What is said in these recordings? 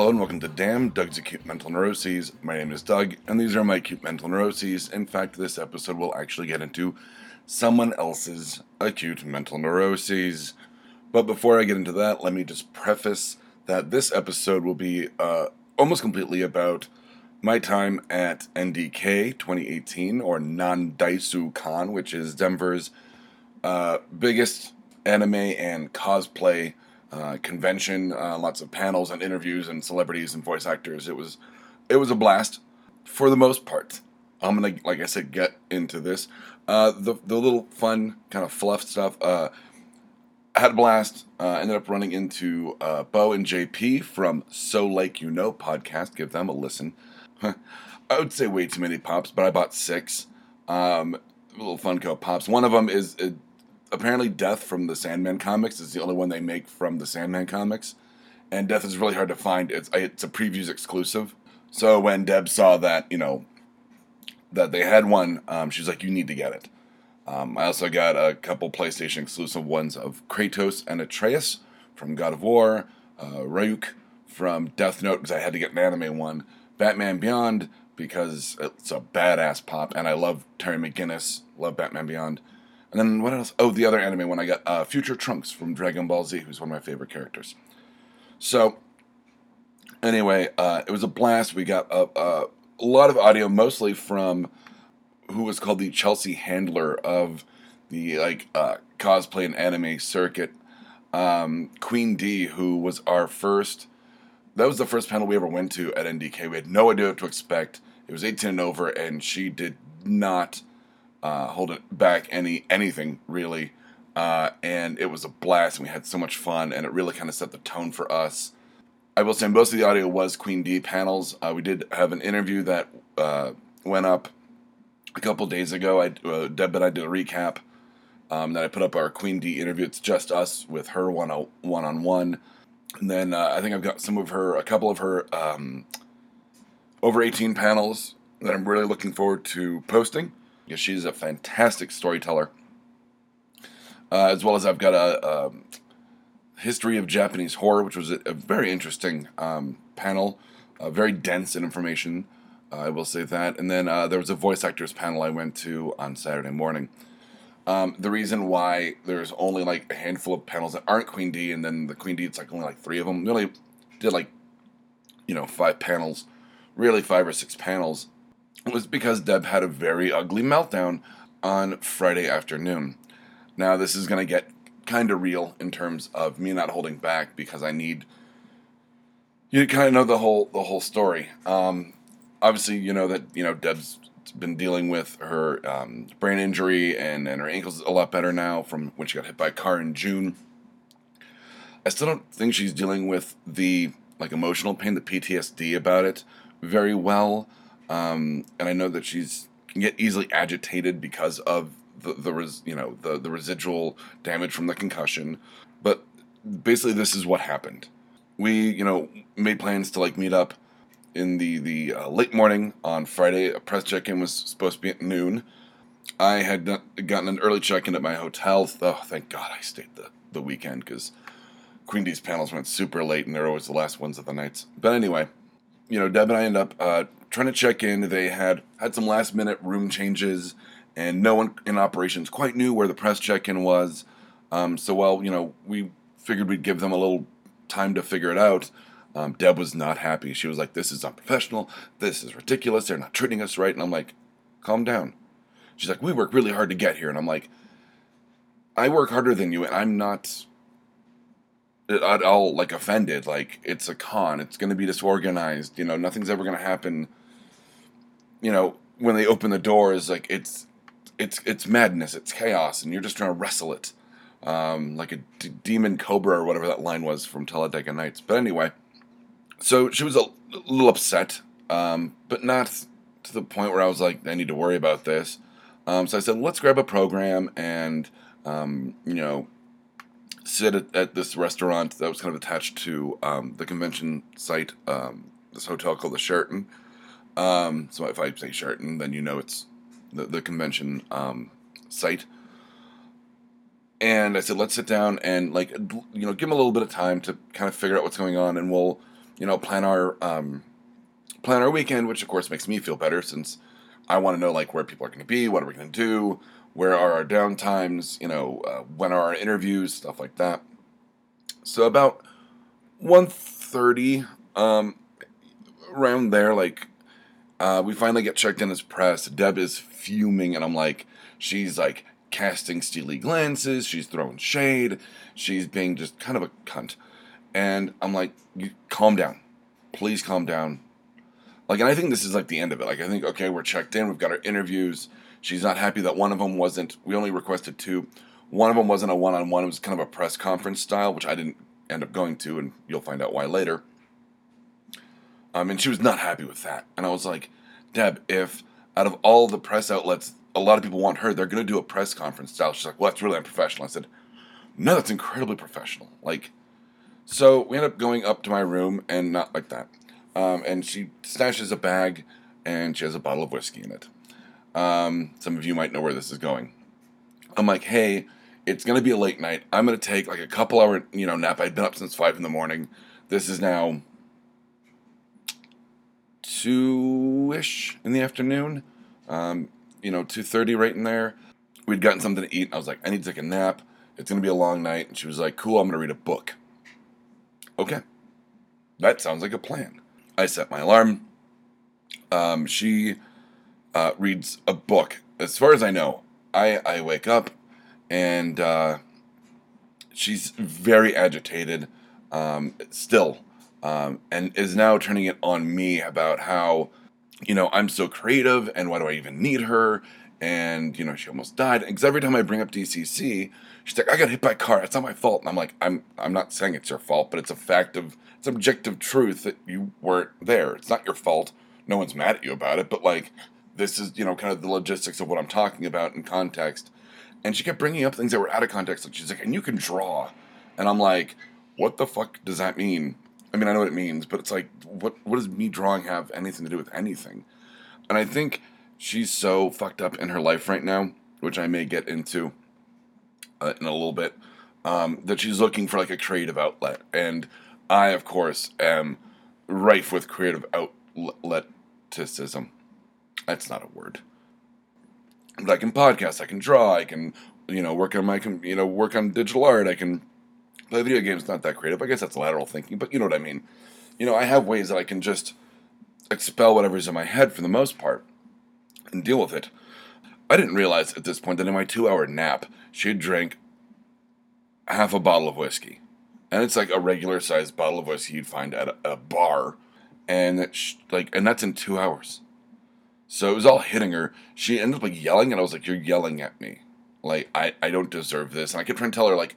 Hello and welcome to Damn Doug's Acute Mental Neuroses. My name is Doug, and these are my acute mental neuroses. In fact, this episode will actually get into someone else's acute mental neuroses. But before I get into that, let me just preface that this episode will be uh, almost completely about my time at NDK 2018, or Nan Desu Kan, which is Denver's uh, biggest anime and cosplay uh, convention. Uh, lots of panels and interviews and celebrities and voice actors. It was it was a blast for the most part. I'm gonna, like I said, get into this. Uh, the the little fun kind of fluff stuff. Uh, had a blast. Uh, ended up running into Bo and JP from So Like You Know podcast. Give them a listen. I would say way too many pops, but I bought six. Um, little Funko pops. One of them is apparently Death from the Sandman comics. Is the only one they make from the Sandman comics, and Death is really hard to find. It's it's a previews exclusive. So when Deb saw that, you know, that they had one, um, she's like, "You need to get it." Um, I also got a couple PlayStation exclusive ones of Kratos and Atreus from God of War, uh, Ryuk from Death Note because I had to get an anime one, Batman Beyond because it's a badass pop, and I love Terry McGinnis, love Batman Beyond. And then what else? Oh, the other anime one I got uh, Future Trunks from Dragon Ball Z, who's one of my favorite characters. So, anyway, uh, it was a blast. We got a, a, lot of audio, mostly from who was called the Chelsea Handler of the like uh, cosplay and anime circuit. Um, Queen D, who was our first. That was the first panel we ever went to at NDK. We had no idea what to expect. It was 18 and over, and she did not uh, hold it back any anything really. Uh, and it was a blast, and we had so much fun, and it really kind of set the tone for us. I will say most of the audio was Queen D panels. Uh, we did have an interview that uh, went up a couple days ago. I uh, Deb and I did a recap um, that I put up our Queen D interview. It's just us with her one on one, and then uh, I think I've got some of her, a couple of her um, over eighteen panels that I'm really looking forward to posting because she's a fantastic storyteller. Uh, as well as I've got a, a, history of Japanese horror, which was a, a very interesting um, panel, uh, very dense in information. Uh, I will say that. And then uh, there was a voice actors panel I went to on Saturday morning. Um, the reason why there's only like a handful of panels that aren't Queen D, and then the Queen D, it's like only like three of them. We only did like, you know, five panels, really five or six panels, was because Deb had a very ugly meltdown on Friday afternoon. Now, this is going to get kind of real in terms of me not holding back because I need you kind of know the whole the whole story. Um, obviously, you know that you know Deb's been dealing with her um, brain injury and and her ankle's a lot better now from when she got hit by a car in June. I still don't think she's dealing with the like emotional pain, the PTSD about it very well. Um, and I know that she's can get easily agitated because of the the res, you know the the residual damage from the concussion. But basically, this is what happened. We you know made plans to like meet up in the the uh, late morning on Friday. A press check-in was supposed to be at noon. I had gotten an early check-in at my hotel. Oh, thank God I stayed the the weekend because Queen D's panels went super late and they're always the last ones of the nights. But anyway, you know, Deb and I end up uh, trying to check in. They had had some last minute room changes, and no one in operations quite knew where the press check in was. Um, so while you know we figured we'd give them a little time to figure it out, um, Deb was not happy. She was like, "This is unprofessional. This is ridiculous. They're not treating us right." And I'm like, "Calm down." She's like, "We work really hard to get here," and I'm like, "I work harder than you, and I'm not." At all like offended like it's a con it's going to be disorganized you know nothing's ever going to happen you know when they open the doors like it's it's it's madness it's chaos and you're just trying to wrestle it. Um, like a d- demon cobra or whatever that line was from Talladega Nights. But anyway so she was a little upset um, but not to the point where I was like I need to worry about this. Um, so I said let's grab a program and um, you know sit at, at, this restaurant that was kind of attached to um, the convention site um, this hotel called the Sheraton um, so if I say Sheraton, then you know it's the, the convention um, site. And I said, let's sit down and like you know, give him a little bit of time to kind of figure out what's going on, and we'll you know, plan our um, plan our weekend, which of course makes me feel better since I want to know like where people are going to be, what are we going to do, where are our downtimes, you know, uh, when are our interviews, stuff like that. So about 1.30, um, around there, like uh, we finally get checked in as press. Deb is fuming, and I'm like, she's like casting steely glances, she's throwing shade, she's being just kind of a cunt. And I'm like, calm down. Please calm down. Like, and I think this is like the end of it. Like, I think, okay, we're checked in, we've got our interviews. She's not happy that one of them wasn't, we only requested two. One of them wasn't a one on one, it was kind of a press conference style, which I didn't end up going to, and you'll find out why later. Um, and she was not happy with that. And I was like, Deb, if out of all the press outlets, a lot of people want her, they're going to do a press conference style. She's like, well, that's really unprofessional. I said, no, that's incredibly professional. Like, so we end up going up to my room and not like that. Um, and she snatches a bag and she has a bottle of whiskey in it. Um, some of you might know where this is going. I'm like, hey, it's gonna be a late night. I'm gonna take like a couple hour, you know, nap. I've been up since five in the morning. This is now two ish in the afternoon. Um, you know, two thirty right in there. We'd gotten something to eat. I was like, I need to take a nap. It's gonna be a long night. And she was like, Cool. I'm gonna read a book. Okay, that sounds like a plan. I set my alarm. Um, she uh, reads a book. As far as I know, I I wake up and uh, she's very agitated um, still, um, and is now turning it on me about how you know I'm so creative and why do I even need her? And you know she almost died. Because every time I bring up DCC, she's like, "I got hit by a car. It's not my fault." And I'm like, "I'm I'm not saying it's your fault, but it's a fact of it's objective truth that you weren't there. It's not your fault. No one's mad at you about it, but like." This is, you know, kind of the logistics of what I'm talking about in context and she kept bringing up things that were out of context. And she's like, and you can draw, and I'm like, what the fuck does that mean? I mean, I know what it means, but it's like, what what does me drawing have anything to do with anything? And I think she's so fucked up in her life right now, which I may get into uh, in a little bit, um, that she's looking for like a creative outlet, and I, of course, am rife with creative outleticism. That's not a word. But I can podcast, I can draw, I can you know work on my you know work on digital art, I can play video games. Not that creative. I guess that's lateral thinking, but you know what I mean. You know, I have ways that I can just expel whatever's in my head for the most part and deal with it. I didn't realize at this point that in my two-hour nap, she had drank half a bottle of whiskey, and it's like a regular sized bottle of whiskey you'd find at a, a bar, and like, and that's in two hours. So it was all hitting her. She ended up like yelling, and I was like, "You're yelling at me. Like I I don't deserve this." And I kept trying to tell her like,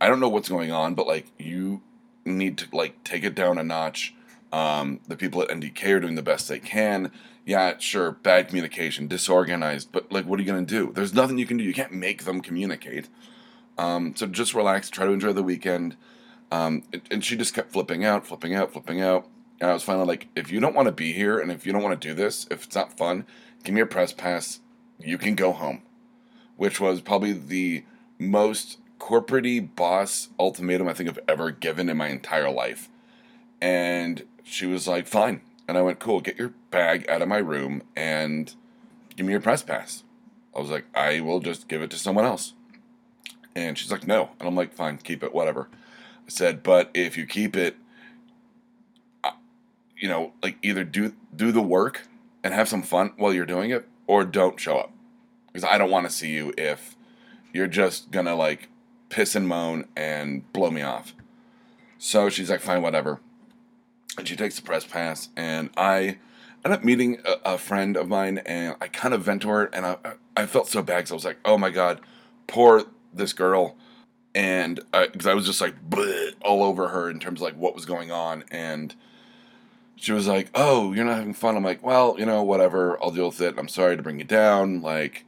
"I don't know what's going on, but like you need to like take it down a notch." Um, the people at NDK are doing the best they can. Yeah, sure, bad communication, disorganized, but like, what are you gonna do? There's nothing you can do. You can't make them communicate. Um, so just relax, try to enjoy the weekend. Um, and she just kept flipping out, flipping out, flipping out. And I was finally like, if you don't want to be here and if you don't want to do this, if it's not fun, give me a press pass. You can go home. Which was probably the most corporate boss ultimatum I think I've ever given in my entire life. And she was like, fine. And I went, cool, get your bag out of my room and give me your press pass. I was like, I will just give it to someone else. And she's like, no. And I'm like, fine, keep it, whatever. I said, but if you keep it, you know, like either do do the work and have some fun while you're doing it, or don't show up because I don't want to see you if you're just gonna like piss and moan and blow me off. So she's like, fine, whatever. And she takes the press pass, and I end up meeting a, a friend of mine, and I kind of vent to her, and I, I felt so bad because I was like, oh my god, poor this girl. And because I, I, was just like all over her in terms of like what was going on, and she was like, "Oh, you're not having fun." I'm like, "Well, you know, whatever. I'll deal with it. I'm sorry to bring you down." Like,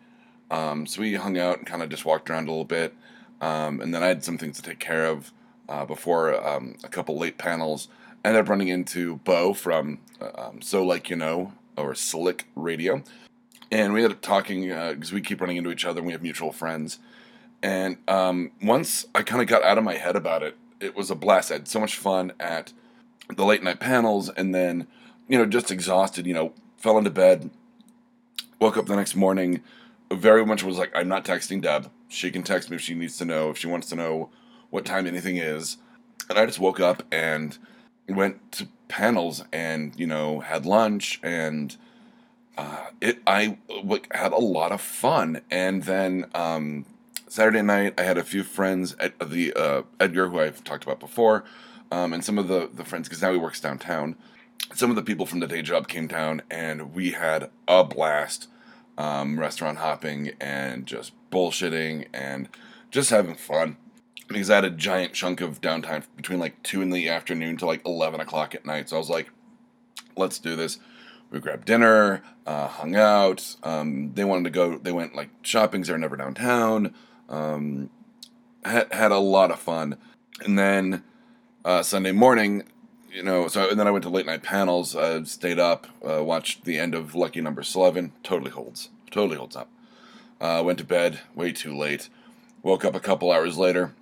um, so we hung out and kind of just walked around a little bit, um, and then I had some things to take care of uh, before um, a couple late panels. ended up running into Bo from uh, um, So Like You Know or Slick Radio, and we ended up talking because uh, we keep running into each other. and We have mutual friends, and um, once I kind of got out of my head about it, it was a blast. I had so much fun at the late night panels, and then you know just exhausted. You know, fell into bed, woke up the next morning. Very much was like, I'm not texting Deb. She can text me if she needs to know, if she wants to know what time anything is. And I just woke up and went to panels and you know had lunch and uh, it I had a lot of fun. And then um, Saturday night I had a few friends at the uh, Edgar who I've talked about before um, and some of the the friends because now he works downtown. Some of the people from the day job came down and we had a blast um, restaurant hopping and just bullshitting and just having fun because I had a giant chunk of downtime between like two in the afternoon to like eleven o'clock at night. So I was like, let's do this. We grabbed dinner, uh, hung out. Um, they wanted to go. They went like shopping. They're never downtown. Um, had had a lot of fun, and then uh, Sunday morning, you know. So and then I went to late night panels. Uh, stayed up, uh, watched the end of Lucky Number Slevin. Totally holds. Totally holds up. Uh, went to bed way too late. Woke up a couple hours later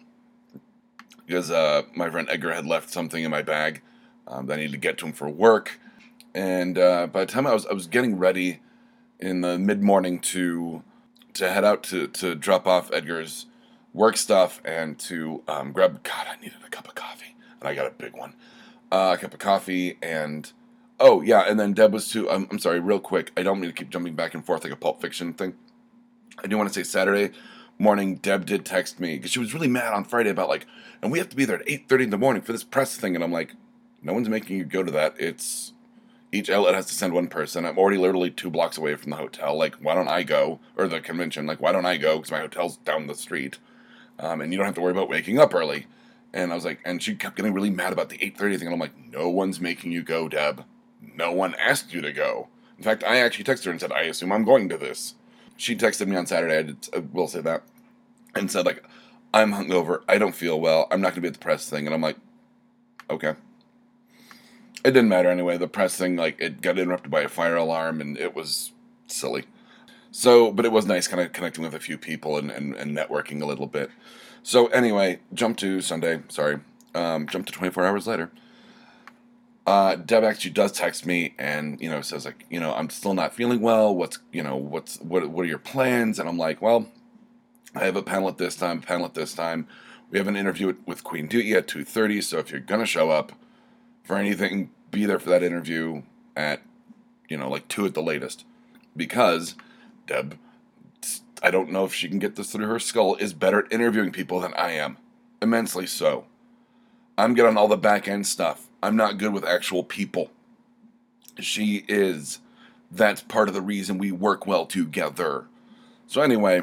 because uh, my friend Edgar had left something in my bag um, that I needed to get to him for work. And uh, by the time I was I was getting ready in the mid morning to to head out to to drop off Edgar's work stuff and to um, grab God I needed a cup of coffee and I got a big one, uh, a cup of coffee and oh yeah and then Deb was too. I'm, I'm sorry real quick I don't mean to keep jumping back and forth like a Pulp Fiction thing. I do want to say Saturday morning, Deb did text me because she was really mad on Friday about like, and we have to be there at eight thirty in the morning for this press thing, and I'm like, no one's making you go to that. It's each outlet has to send one person. I'm already literally two blocks away from the hotel. Like, why don't I go or the convention? Like, why don't I go? Because my hotel's down the street, um, and you don't have to worry about waking up early. And I was like, and she kept getting really mad about the eight thirty thing, and I'm like, no one's making you go, Deb. No one asked you to go. In fact, I actually texted her and said, I assume I'm going to this she texted me on Saturday. I, did, I will say that, and said like, "I'm hungover. I don't feel well. I'm not going to be at the press thing." And I'm like, "Okay." It didn't matter anyway. The press thing like it got interrupted by a fire alarm, and it was silly. So, but it was nice kind of connecting with a few people and, and, and networking a little bit. So anyway, jump to Sunday. Sorry, um, jump to 24 hours later uh, Deb actually does text me and you know says like you know I'm still not feeling well. What's you know what's what what are your plans? And I'm like, well, I have a panel at this time, panel at this time. We have an interview with Queen Duty at two thirty. So if you're gonna show up for anything, be there for that interview at you know like two at the latest, because Deb, I don't know if she can get this through her skull, is better at interviewing people than I am, immensely so. I'm good on all the back end stuff. I'm not good with actual people. She is. That's part of the reason we work well together. So, anyway,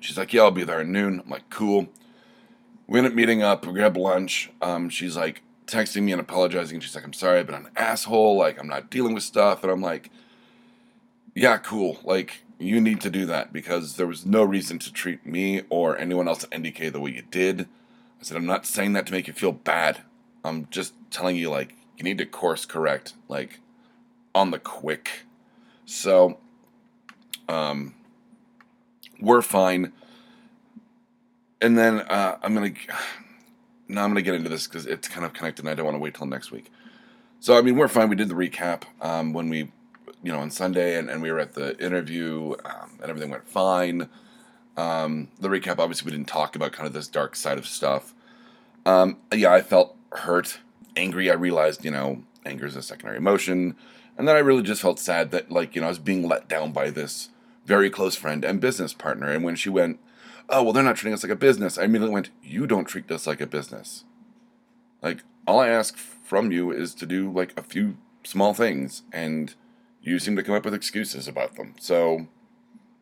she's like, Yeah, I'll be there at noon. I'm like, Cool. We end up meeting up, we grab lunch. Um, she's like texting me and apologizing. She's like, I'm sorry, I've been an asshole. Like, I'm not dealing with stuff. And I'm like, Yeah, cool. Like, you need to do that because there was no reason to treat me or anyone else at NDK the way you did. I said, I'm not saying that to make you feel bad. I'm just telling you, like, you need to course correct, like, on the quick. So, um, we're fine. And then uh, I'm gonna now I'm gonna get into this because it's kind of connected, and I don't want to wait till next week. So I mean, we're fine. We did the recap um, when we, you know, on Sunday, and, and we were at the interview, um, and everything went fine. Um, the recap, obviously, we didn't talk about kind of this dark side of stuff. Um, yeah, I felt hurt, angry. I realized, you know, anger is a secondary emotion. And then I really just felt sad that, like, you know, I was being let down by this very close friend and business partner. And when she went, oh, well, they're not treating us like a business, I immediately went, you don't treat us like a business. Like, all I ask from you is to do, like, a few small things. And you seem to come up with excuses about them. So,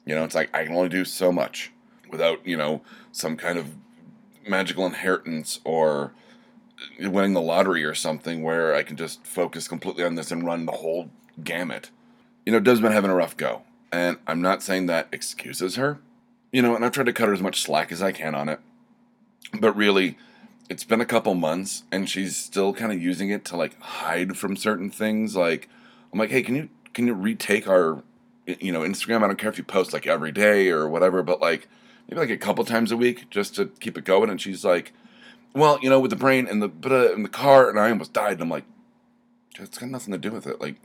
you know, it's like I can only do so much without, you know, some kind of magical inheritance or winning the lottery or something where I can just focus completely on this and run the whole gamut. You know, Deb's been having a rough go, and I'm not saying that excuses her. You know, and I've tried to cut her as much slack as I can on it. But really, it's been a couple months, and she's still kind of using it to like hide from certain things. Like, I'm like, hey, can you can you retake our, you know, Instagram? I don't care if you post like every day or whatever, but like maybe like a couple times a week just to keep it going. And she's like, well, you know, with the brain and the but uh, in the car, and I almost died. And I'm like, it's got nothing to do with it. Like,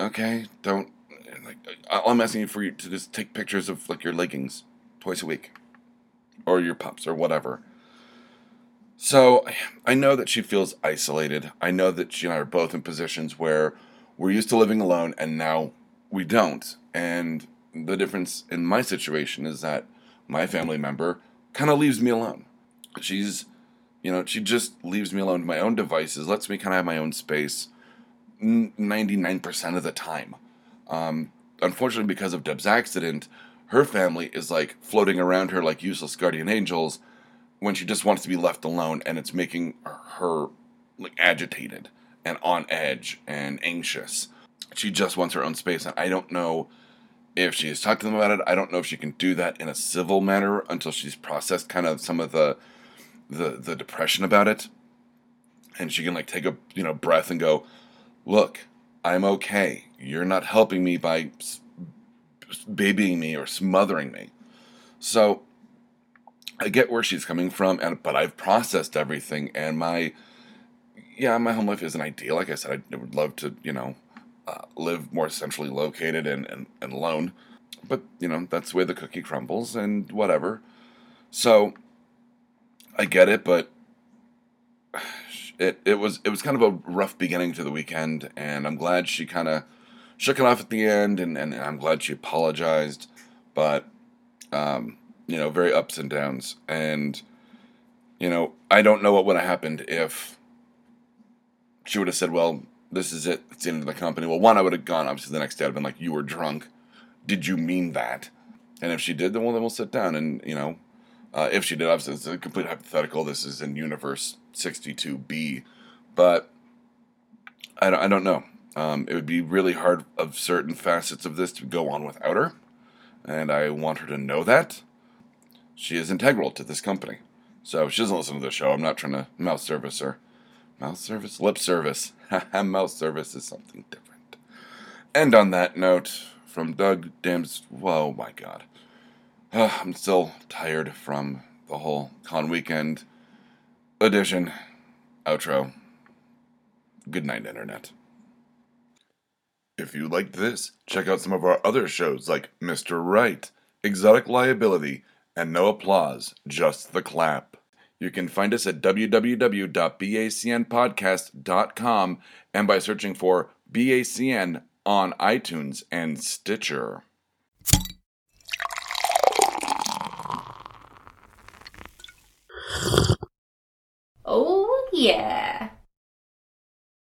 okay, don't. Like, I'm asking you for you to just take pictures of like your leggings twice a week, or your pups, or whatever. So I know that she feels isolated. I know that she and I are both in positions where we're used to living alone, and now we don't. And the difference in my situation is that my family member kind of leaves me alone. She's, you know, she just leaves me alone to my own devices, lets me kind of have my own space 99% of the time. Um, unfortunately, because of Deb's accident, her family is like floating around her like useless guardian angels when she just wants to be left alone and it's making her like agitated and on edge and anxious. She just wants her own space and I don't know if she has talked to them about it. I don't know if she can do that in a civil manner until she's processed kind of some of the the the depression about it. And she can like take a, you know, breath and go, "Look, I'm okay. You're not helping me by babying me or smothering me." So I get where she's coming from, and but I've processed everything, and my yeah, my home life isn't ideal. Like I said, I would love to, you know, uh, live more centrally located and, and, and alone. But, you know, that's way the cookie crumbles and whatever. So I get it, but it, it was it was kind of a rough beginning to the weekend, and I'm glad she kind of shook it off at the end, and, and I'm glad she apologized. But, um, you know, very ups and downs. And, you know, I don't know what would have happened if she would have said, well, this is it. It's the end of the company. Well, one, I would have gone. Obviously, the next day I'd have been like, you were drunk. Did you mean that? And if she did, then well, then we'll sit down and you know, uh, if she did, obviously it's a complete hypothetical. This is in universe 62B, but I don't, I don't know. Um, it would be really hard of certain facets of this to go on without her, and I want her to know that she is integral to this company. So if she doesn't listen to the show, I'm not trying to mouth service her. Mouth service? Lip service. Mouth service is something different. And on that note, from Doug Dams, whoa, my God. Uh, I'm still tired from the whole con weekend edition outro. Good night, Internet. If you liked this, check out some of our other shows like Mr. Right, Exotic Liability, and No Applause, Just the Clap. You can find us at www.bacnpodcast.com and by searching for BACN on iTunes and Stitcher. Oh, yeah.